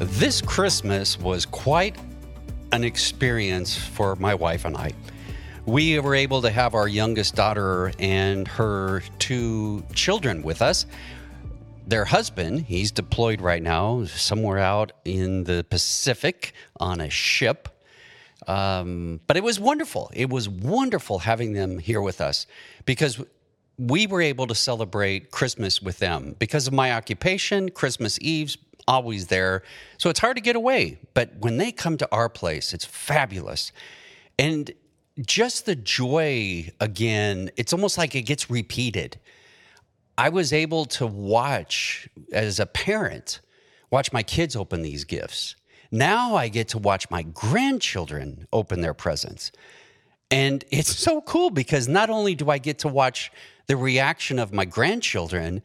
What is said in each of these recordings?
This Christmas was quite an experience for my wife and I. We were able to have our youngest daughter and her two children with us. Their husband, he's deployed right now somewhere out in the Pacific on a ship. Um, but it was wonderful. It was wonderful having them here with us because we were able to celebrate Christmas with them. Because of my occupation, Christmas Eve's always there. So it's hard to get away. But when they come to our place, it's fabulous. And just the joy again, it's almost like it gets repeated. I was able to watch as a parent, watch my kids open these gifts. Now I get to watch my grandchildren open their presents. And it's so cool because not only do I get to watch the reaction of my grandchildren,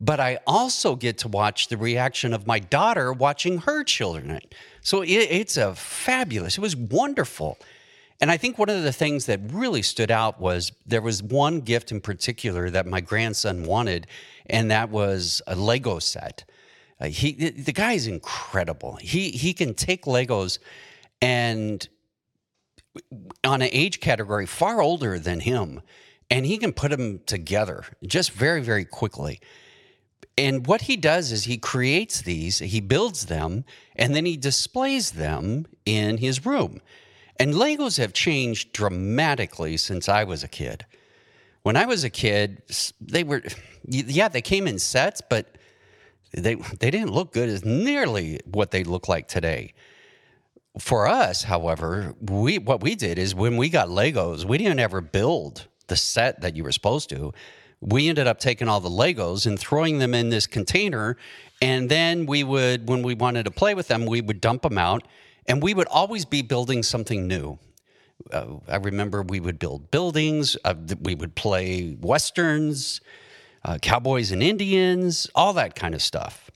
but I also get to watch the reaction of my daughter watching her children. So it, it's a fabulous, it was wonderful. And I think one of the things that really stood out was there was one gift in particular that my grandson wanted, and that was a Lego set. Uh, he the guy is incredible. He he can take Legos and on an age category far older than him, and he can put them together just very very quickly and what he does is he creates these, he builds them, and then he displays them in his room. And Legos have changed dramatically since I was a kid. When I was a kid, they were, yeah, they came in sets, but they, they didn't look good as nearly what they look like today. For us, however, we, what we did is when we got Legos, we didn't ever build the set that you were supposed to we ended up taking all the Legos and throwing them in this container. And then we would, when we wanted to play with them, we would dump them out and we would always be building something new. Uh, I remember we would build buildings, uh, we would play westerns, uh, cowboys and Indians, all that kind of stuff.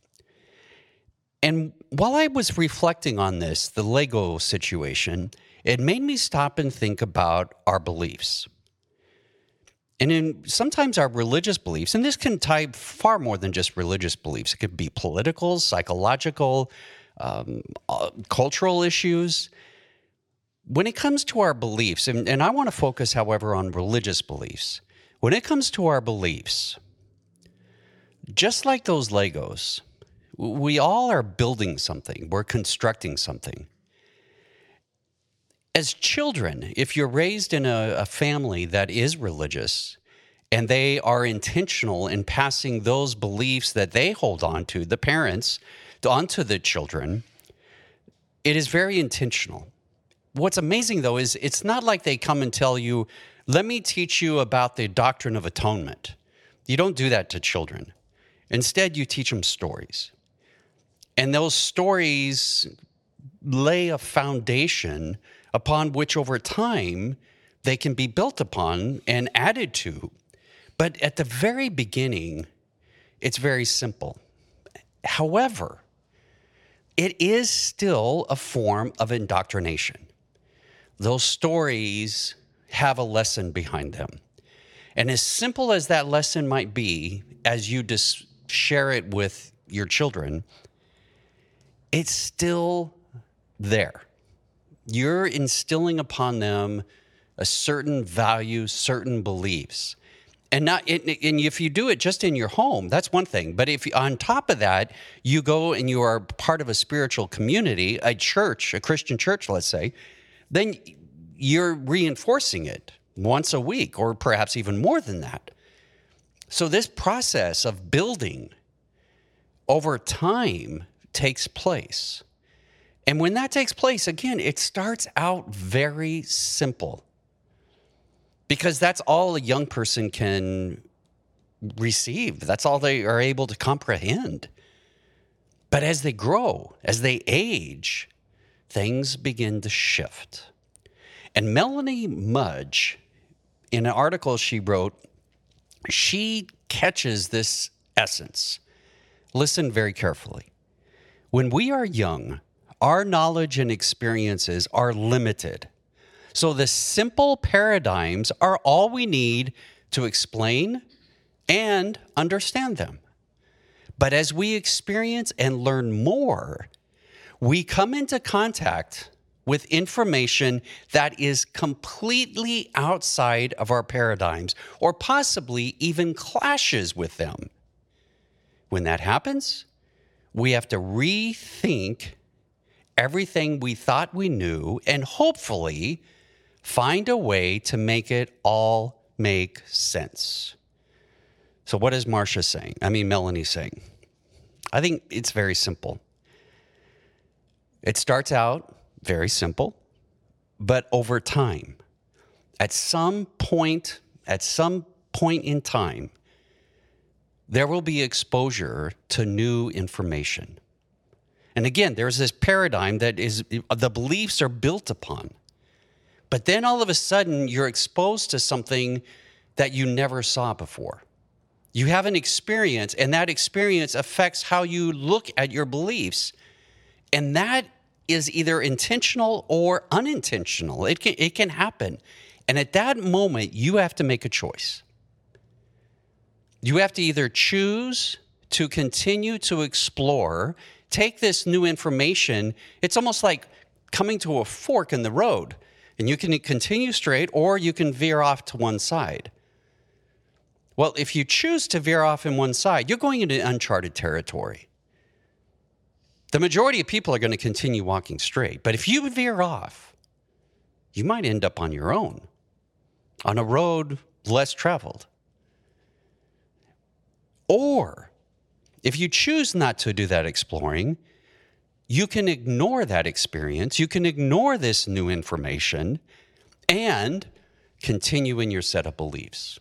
And while I was reflecting on this, the Lego situation, it made me stop and think about our beliefs. And in sometimes our religious beliefs, and this can tie far more than just religious beliefs, it could be political, psychological, um, uh, cultural issues. When it comes to our beliefs, and, and I want to focus, however, on religious beliefs, when it comes to our beliefs, just like those Legos, we all are building something, we're constructing something as children, if you're raised in a, a, family that is religious and they are intentional in passing those beliefs that they hold on to, the parents, onto the children, it is very intentional. What's amazing though is it's not like they come and tell you, let me teach you about the doctrine of atonement. You don't do that to children. Instead, you teach them stories. And those stories lay a foundation upon which over time they can be built upon and added to. But at the very beginning, it's very simple. However, it is still a form of indoctrination. Those stories have a lesson behind them. And as simple as that lesson might be, as you just share it with your children, it's still there you're instilling upon them a certain value, certain beliefs. And not and if you do it just in your home, that's one thing. But if on top of that, you go and you are part of a spiritual community, a church, a Christian church, let's say, then you're reinforcing it once a week or perhaps even more than that. So this process of building over time takes place. And when that takes place, again, it starts out very simple because that's all a young person can receive. That's all they are able to comprehend. But as they grow, as they age, things begin to shift. And Melanie Mudge, in an article she wrote, she catches this essence. Listen very carefully. When we are young, our knowledge and experiences are limited. So the simple paradigms are all we need to explain and understand them. But as we experience and learn more, we come into contact with information that is completely outside of our paradigms or possibly even clashes with them. When that happens, we have to rethink everything we thought we knew and hopefully find a way to make it all make sense. So, what is Marcia saying? I mean, Melanie saying? I think it's very simple. It starts out very simple, but over time, at some point, at some point in time, there will be exposure to new information. And again, there's this paradigm that is the beliefs are built upon. But then all of a sudden, you're exposed to something that you never saw before. You have an experience, and that experience affects how you look at your beliefs. And that is either intentional or unintentional. It can, it can happen. And at that moment, you have to make a choice. You have to either choose to continue to explore, take this new information. It's almost like coming to a fork in the road, and you can continue straight or you can veer off to one side. Well, if you choose to veer off in one side, you're going into uncharted territory. The majority of people are going to continue walking straight. But if you veer off, you might end up on your own, on a road less traveled. Or if you choose not to do that exploring, you can ignore that experience, you can ignore this new information, and continue in your set of beliefs.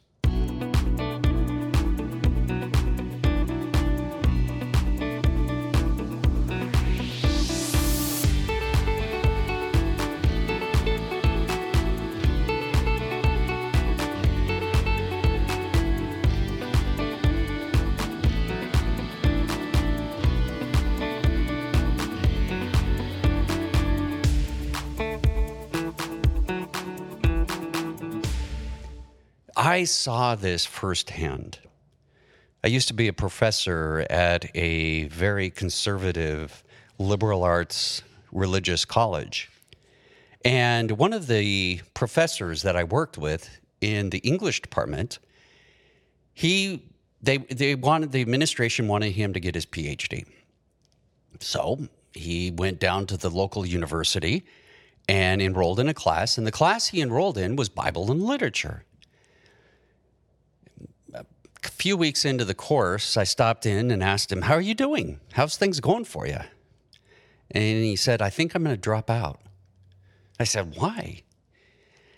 I saw this firsthand. I used to be a professor at a very conservative liberal arts religious college. And one of the professors that I worked with in the English department, he they they wanted the administration wanted him to get his PhD. So he went down to the local university and enrolled in a class, and the class he enrolled in was Bible and literature a few weeks into the course, I stopped in and asked him, How are you doing? How's things going for you? And he said, I think I'm going to drop out. I said, Why?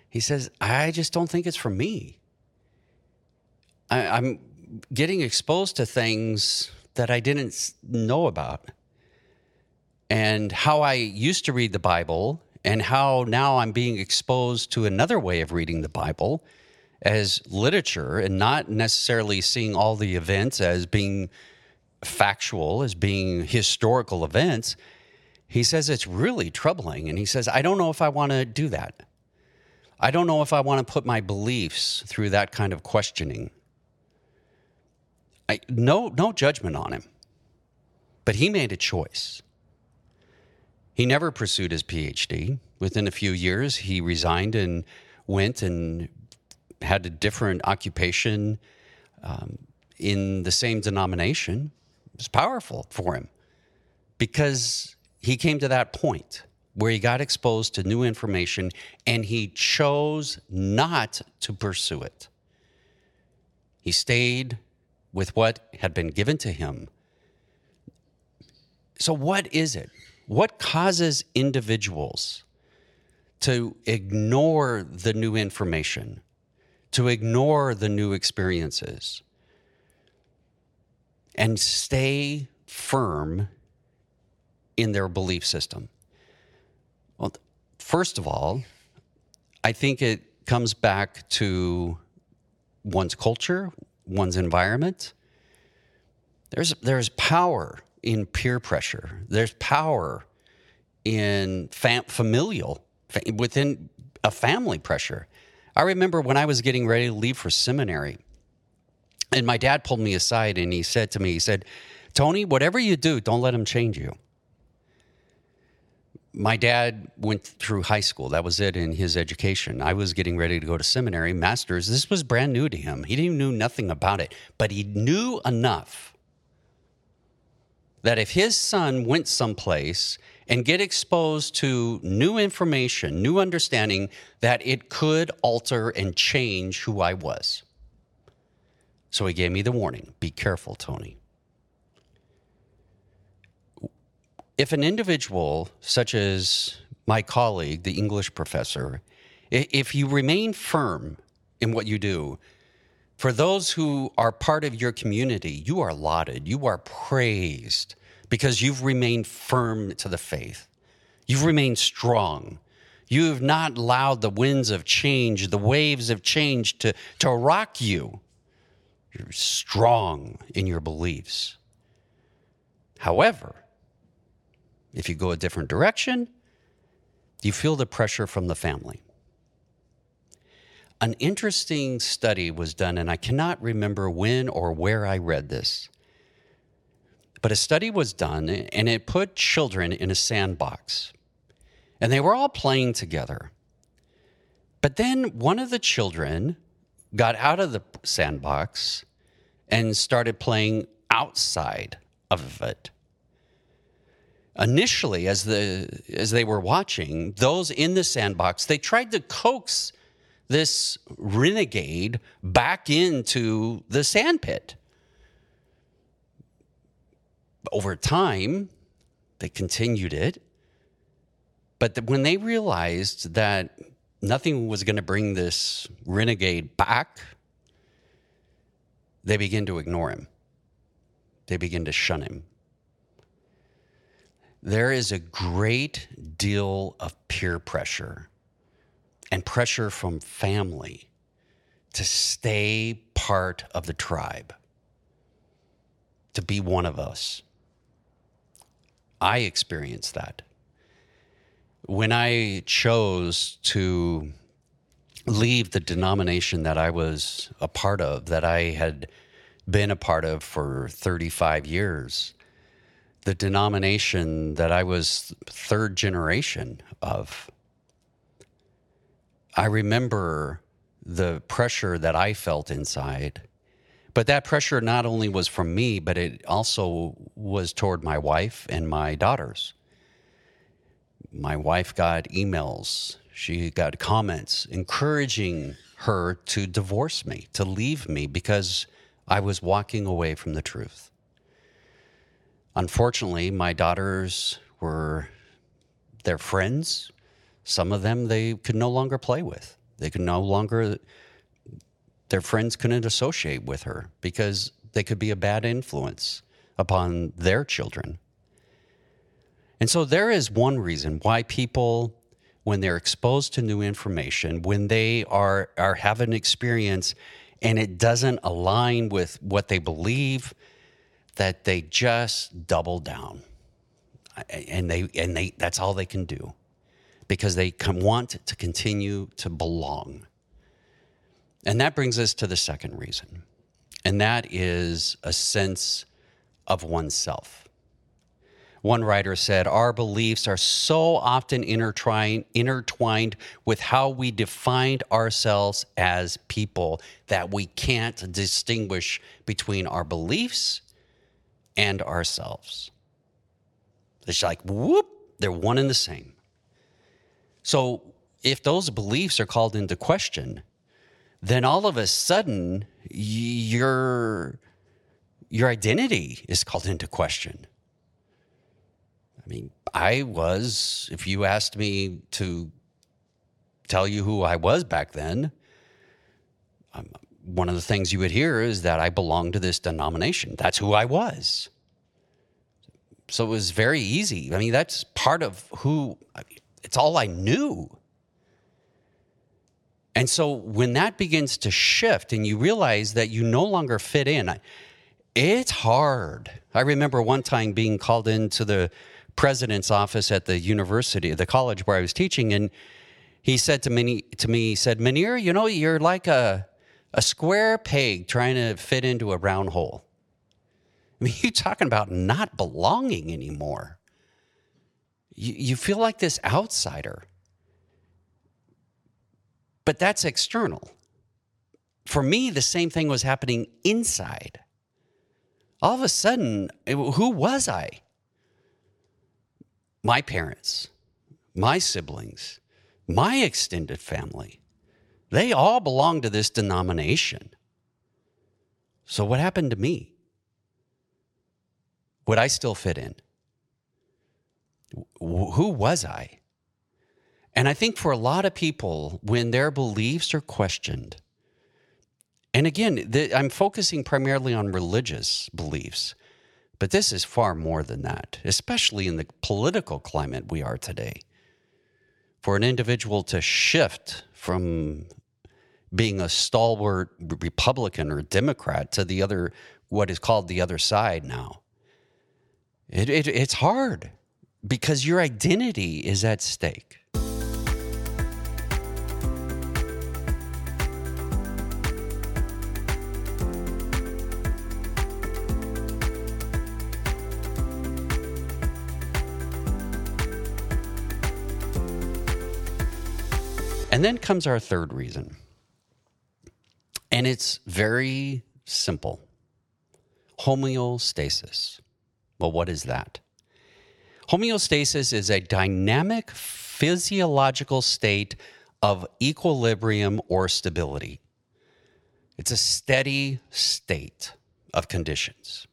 He says, I just don't think it's for me. I, am getting exposed to things that I didn't know about. And how I used to read the Bible, and how now I'm being exposed to another way of reading the Bible as literature and not necessarily seeing all the events as being factual, as being historical events, he says it's really troubling. And he says, I don't know if I want to do that. I don't know if I want to put my beliefs through that kind of questioning. I, no, no judgment on him, but he made a choice. He never pursued his PhD. Within a few years, he resigned and went and had a different occupation um, in the same denomination was powerful for him because he came to that point where he got exposed to new information and he chose not to pursue it. He stayed with what had been given to him. So, what is it? What causes individuals to ignore the new information? To ignore the new experiences and stay firm in their belief system? Well, first of all, I think it comes back to one's culture, one's environment. There's, there's power in peer pressure, there's power in fam- familial, within a family pressure. I remember when I was getting ready to leave for seminary, and my dad pulled me aside and he said to me, he said, Tony, whatever you do, don't let him change you. my dad went through high school. That was it in his education. I was getting ready to go to seminary, master's. This was brand new to him. He didn't knew nothing about it, but he knew enough that if his son went someplace and get exposed to new information, new understanding, that it could alter and change who I was. So he gave me the warning be careful, Tony. if an individual, such as my colleague, the English professor, if you remain firm in what you do, for those who are part of your community, you are lauded, you are praised because you've remained firm to the faith. You've remained strong. You have not allowed the winds of change, the waves of change to, to rock you. You're strong in your beliefs. However, if you go a different direction, you feel the pressure from the family. An interesting study was done, and I cannot remember when or where I read this. But a study was done, and it put children in a sandbox. And they were all playing together. But then one of the children got out of the sandbox and started playing outside of it initially as the as they were watching those in the sandbox they tried to coax this renegade back into the sandpit over time they continued it. But when they realized that nothing was going to bring this renegade back they began to ignore him. They began to shun him. There is a great deal of peer pressure and pressure from family to stay part of the tribe, to be one of us. I experienced that. When I chose to leave the denomination that I was a part of, that I had been a part of for 35 years, the denomination that I was third generation of. I remember the pressure that I felt inside. But that pressure not only was from me, but it also was toward my wife and my daughters. My wife got emails, she got comments encouraging her to divorce me, to leave me because I was walking away from the truth. Unfortunately, my daughters were their friends. Some of them they could no longer play with. They could no longer, their friends couldn't associate with her because they could be a bad influence upon their children. And so there is one reason why people, when they're exposed to new information, when they are, are have an experience and it doesn't align with what they believe, that they just double down and they and they that's all they can do because they want to continue to belong and that brings us to the second reason and that is a sense of oneself one writer said our beliefs are so often intertwined intertwined with how we defined ourselves as people that we can't distinguish between our beliefs and ourselves. It's like, whoop, they're one and the same. So if those beliefs are called into question, then all of a sudden your your identity is called into question. I mean, I was, if you asked me to tell you who I was back then, um, one of the things you would hear is that I belong to this denomination. That's who I was. So it was very easy. I mean, that's part of who, it's all I knew. And so when that begins to shift and you realize that you no longer fit in, it's hard. I remember one time being called into the president's office at the university, the college where I was teaching, and he said to me, to me, he said, Munir, you know, you're like a a square peg trying to fit into a round hole. I mean, you're talking about not belonging anymore. You, you feel like this outsider. But that's external. For me, the same thing was happening inside. All of a sudden, who was I? My parents, my siblings, my extended family, they all belong to this denomination. So, what happened to me? Would I still fit in? Who was I? And I think for a lot of people, when their beliefs are questioned, and again, the, I'm focusing primarily on religious beliefs, but this is far more than that, especially in the political climate we are today. For an individual to shift from being a stalwart Republican or Democrat to the other, what is called the other side now, it, it, it's hard because your identity is at stake. And then comes our third reason. And it's very simple homeostasis. Well, what is that? Homeostasis is a dynamic physiological state of equilibrium or stability. It's a steady state of conditions.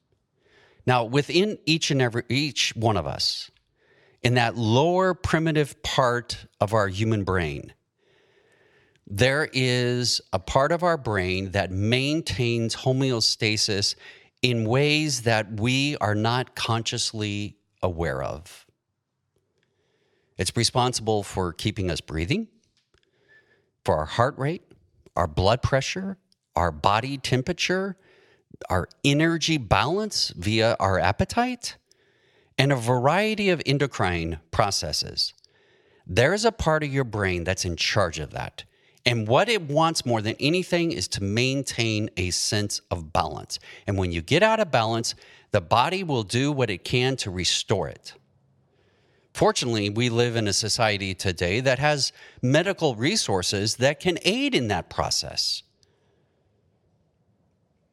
Now, within each and every each one of us, in that lower primitive part of our human brain, there is a part of our brain that maintains homeostasis in ways that we are not consciously aware of. It's responsible for keeping us breathing, for our heart rate, our blood pressure, our body temperature, our energy balance via our appetite, and a variety of endocrine processes. There's a part of your brain that's in charge of that. And what it wants more than anything is to maintain a sense of balance. And when you get out of balance, the body will do what it can to restore it. Fortunately, we live in a society today that has medical resources that can aid in that process.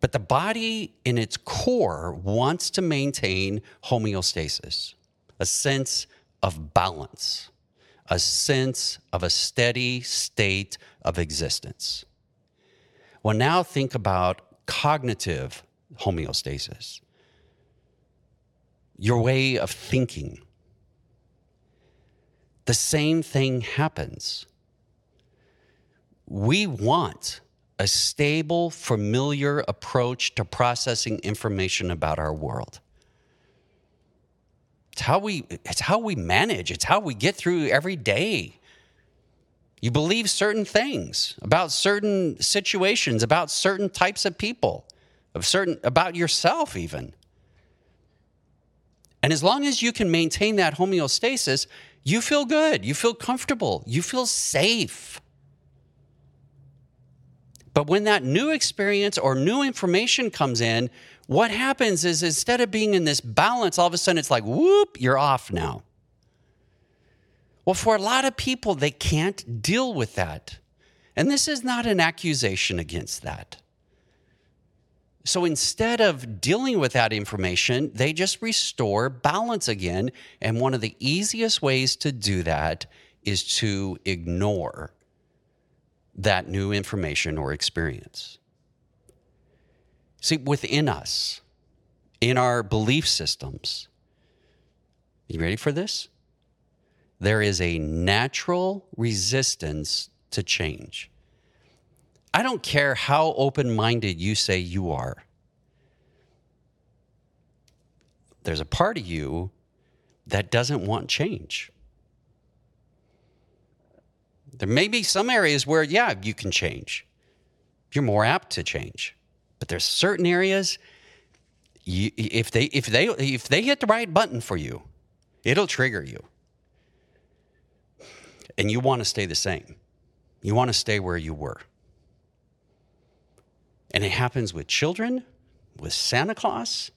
But the body, in its core, wants to maintain homeostasis, a sense of balance a sense of a steady state of existence. Well, now think about cognitive homeostasis, your way of thinking. The same thing happens. We want a stable, familiar approach to processing information about our world. It's how we it's how we manage. It's how we get through every day. You believe certain things about certain situations, about certain types of people, of certain about yourself even. And as long as you can maintain that homeostasis, you feel good, you feel comfortable, you feel safe. But when that new experience or new information comes in, what happens is instead of being in this balance, all of a sudden it's like, whoop, you're off now. Well, for a lot of people, they can't deal with that. And this is not an accusation against that. So instead of dealing with that information, they just restore balance again. And one of the easiest ways to do that is to ignore that new information or experience. See, within us, in our belief systems, you ready for this? There is a natural resistance to change. I don't care how open minded you say you are. There's a part of you that doesn't want change. There may be some areas where, yeah, you can change. You're more apt to change. But there's certain areas, you, if they if they if they hit the right button for you, it'll trigger you. And you want to stay the same. You want to stay where you were. And it happens with children, with Santa Claus,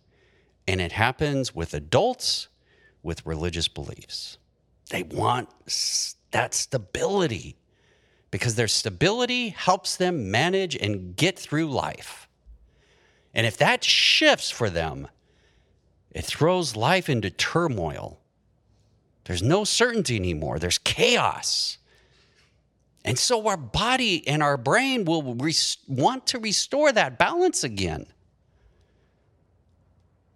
and it happens with adults with religious beliefs. They want that stability because their stability helps them manage and get through life. And if that shifts for them, it throws life into turmoil. There's no certainty anymore, there's chaos. And so our body and our brain will res- want to restore that balance again.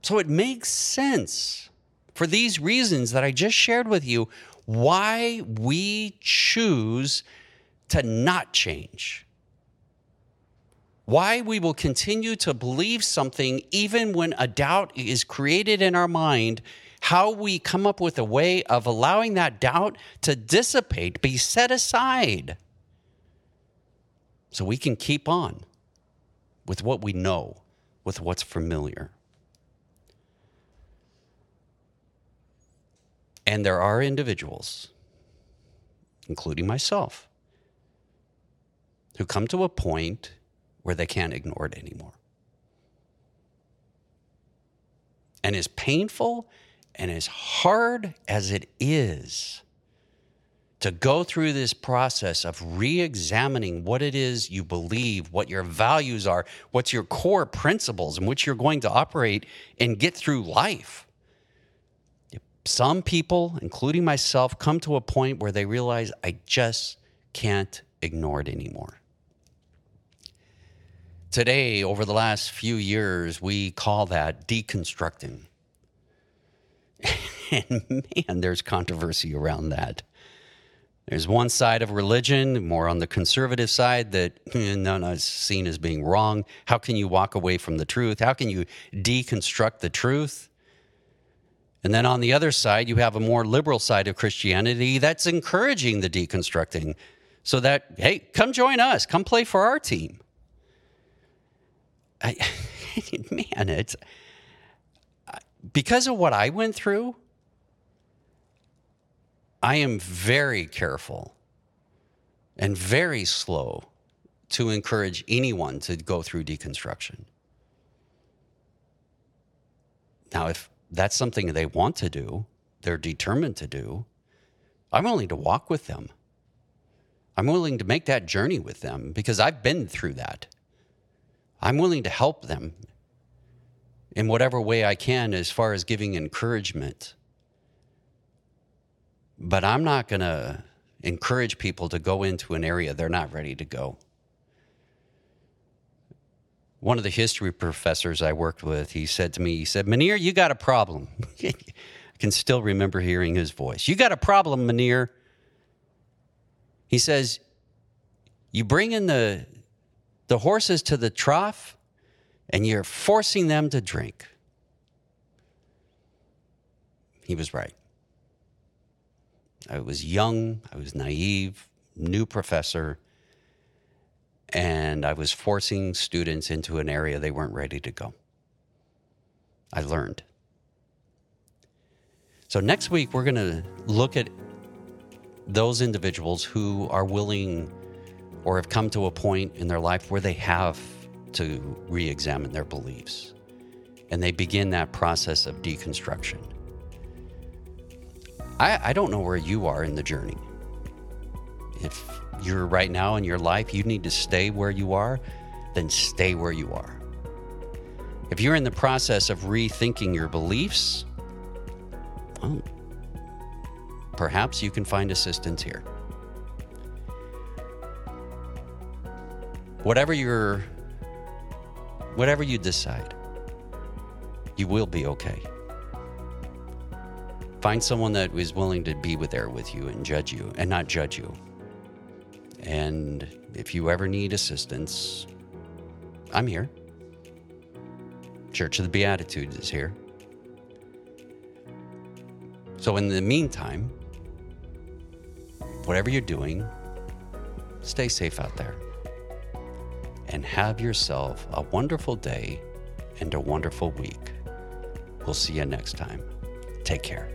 So it makes sense for these reasons that I just shared with you why we choose to not change. Why we will continue to believe something even when a doubt is created in our mind, how we come up with a way of allowing that doubt to dissipate, be set aside, so we can keep on with what we know, with what's familiar. And there are individuals, including myself, who come to a point where they can't ignore it anymore. And as painful and as hard as it is to go through this process of re examining what it is you believe, what your values are, what's your core principles in which you're going to operate and get through life. Some people, including myself, come to a point where they realize I just can't ignore it anymore. Today, over the last few years, we call that deconstructing. and man, there's controversy around that. There's one side of religion, more on the conservative side, that eh, none is seen as being wrong. How can you walk away from the truth? How can you deconstruct the truth? And then on the other side, you have a more liberal side of Christianity that's encouraging the deconstructing so that, hey, come join us, come play for our team. I, man, it's because of what I went through. I am very careful and very slow to encourage anyone to go through deconstruction. Now, if that's something they want to do, they're determined to do, I'm willing to walk with them. I'm willing to make that journey with them because I've been through that. I'm willing to help them in whatever way I can as far as giving encouragement. But I'm not going to encourage people to go into an area they're not ready to go. One of the history professors I worked with, he said to me, he said, Munir, you got a problem. I can still remember hearing his voice. You got a problem, Munir. He says, you bring in the the horses to the trough and you're forcing them to drink. He was right. I was young, I was naive, new professor, and I was forcing students into an area they weren't ready to go. I learned. So, next week, we're going to look at those individuals who are willing or have come to a point in their life where they have to re examine their beliefs. And they begin that process of deconstruction. I, I don't know where you are in the journey. If you're right now in your life, you need to stay where you are, then stay where you are. If you're in the process of rethinking your beliefs, well, perhaps you can find assistance here. Whatever your whatever you decide, you will be okay. Find someone that is willing to be there with you and judge you and not judge you. And if you ever need assistance, I'm here. Church of the Beatitudes is here. So, in the meantime, whatever you're doing, stay safe out there and have yourself a wonderful day and a wonderful week. We'll see you next time. Take care.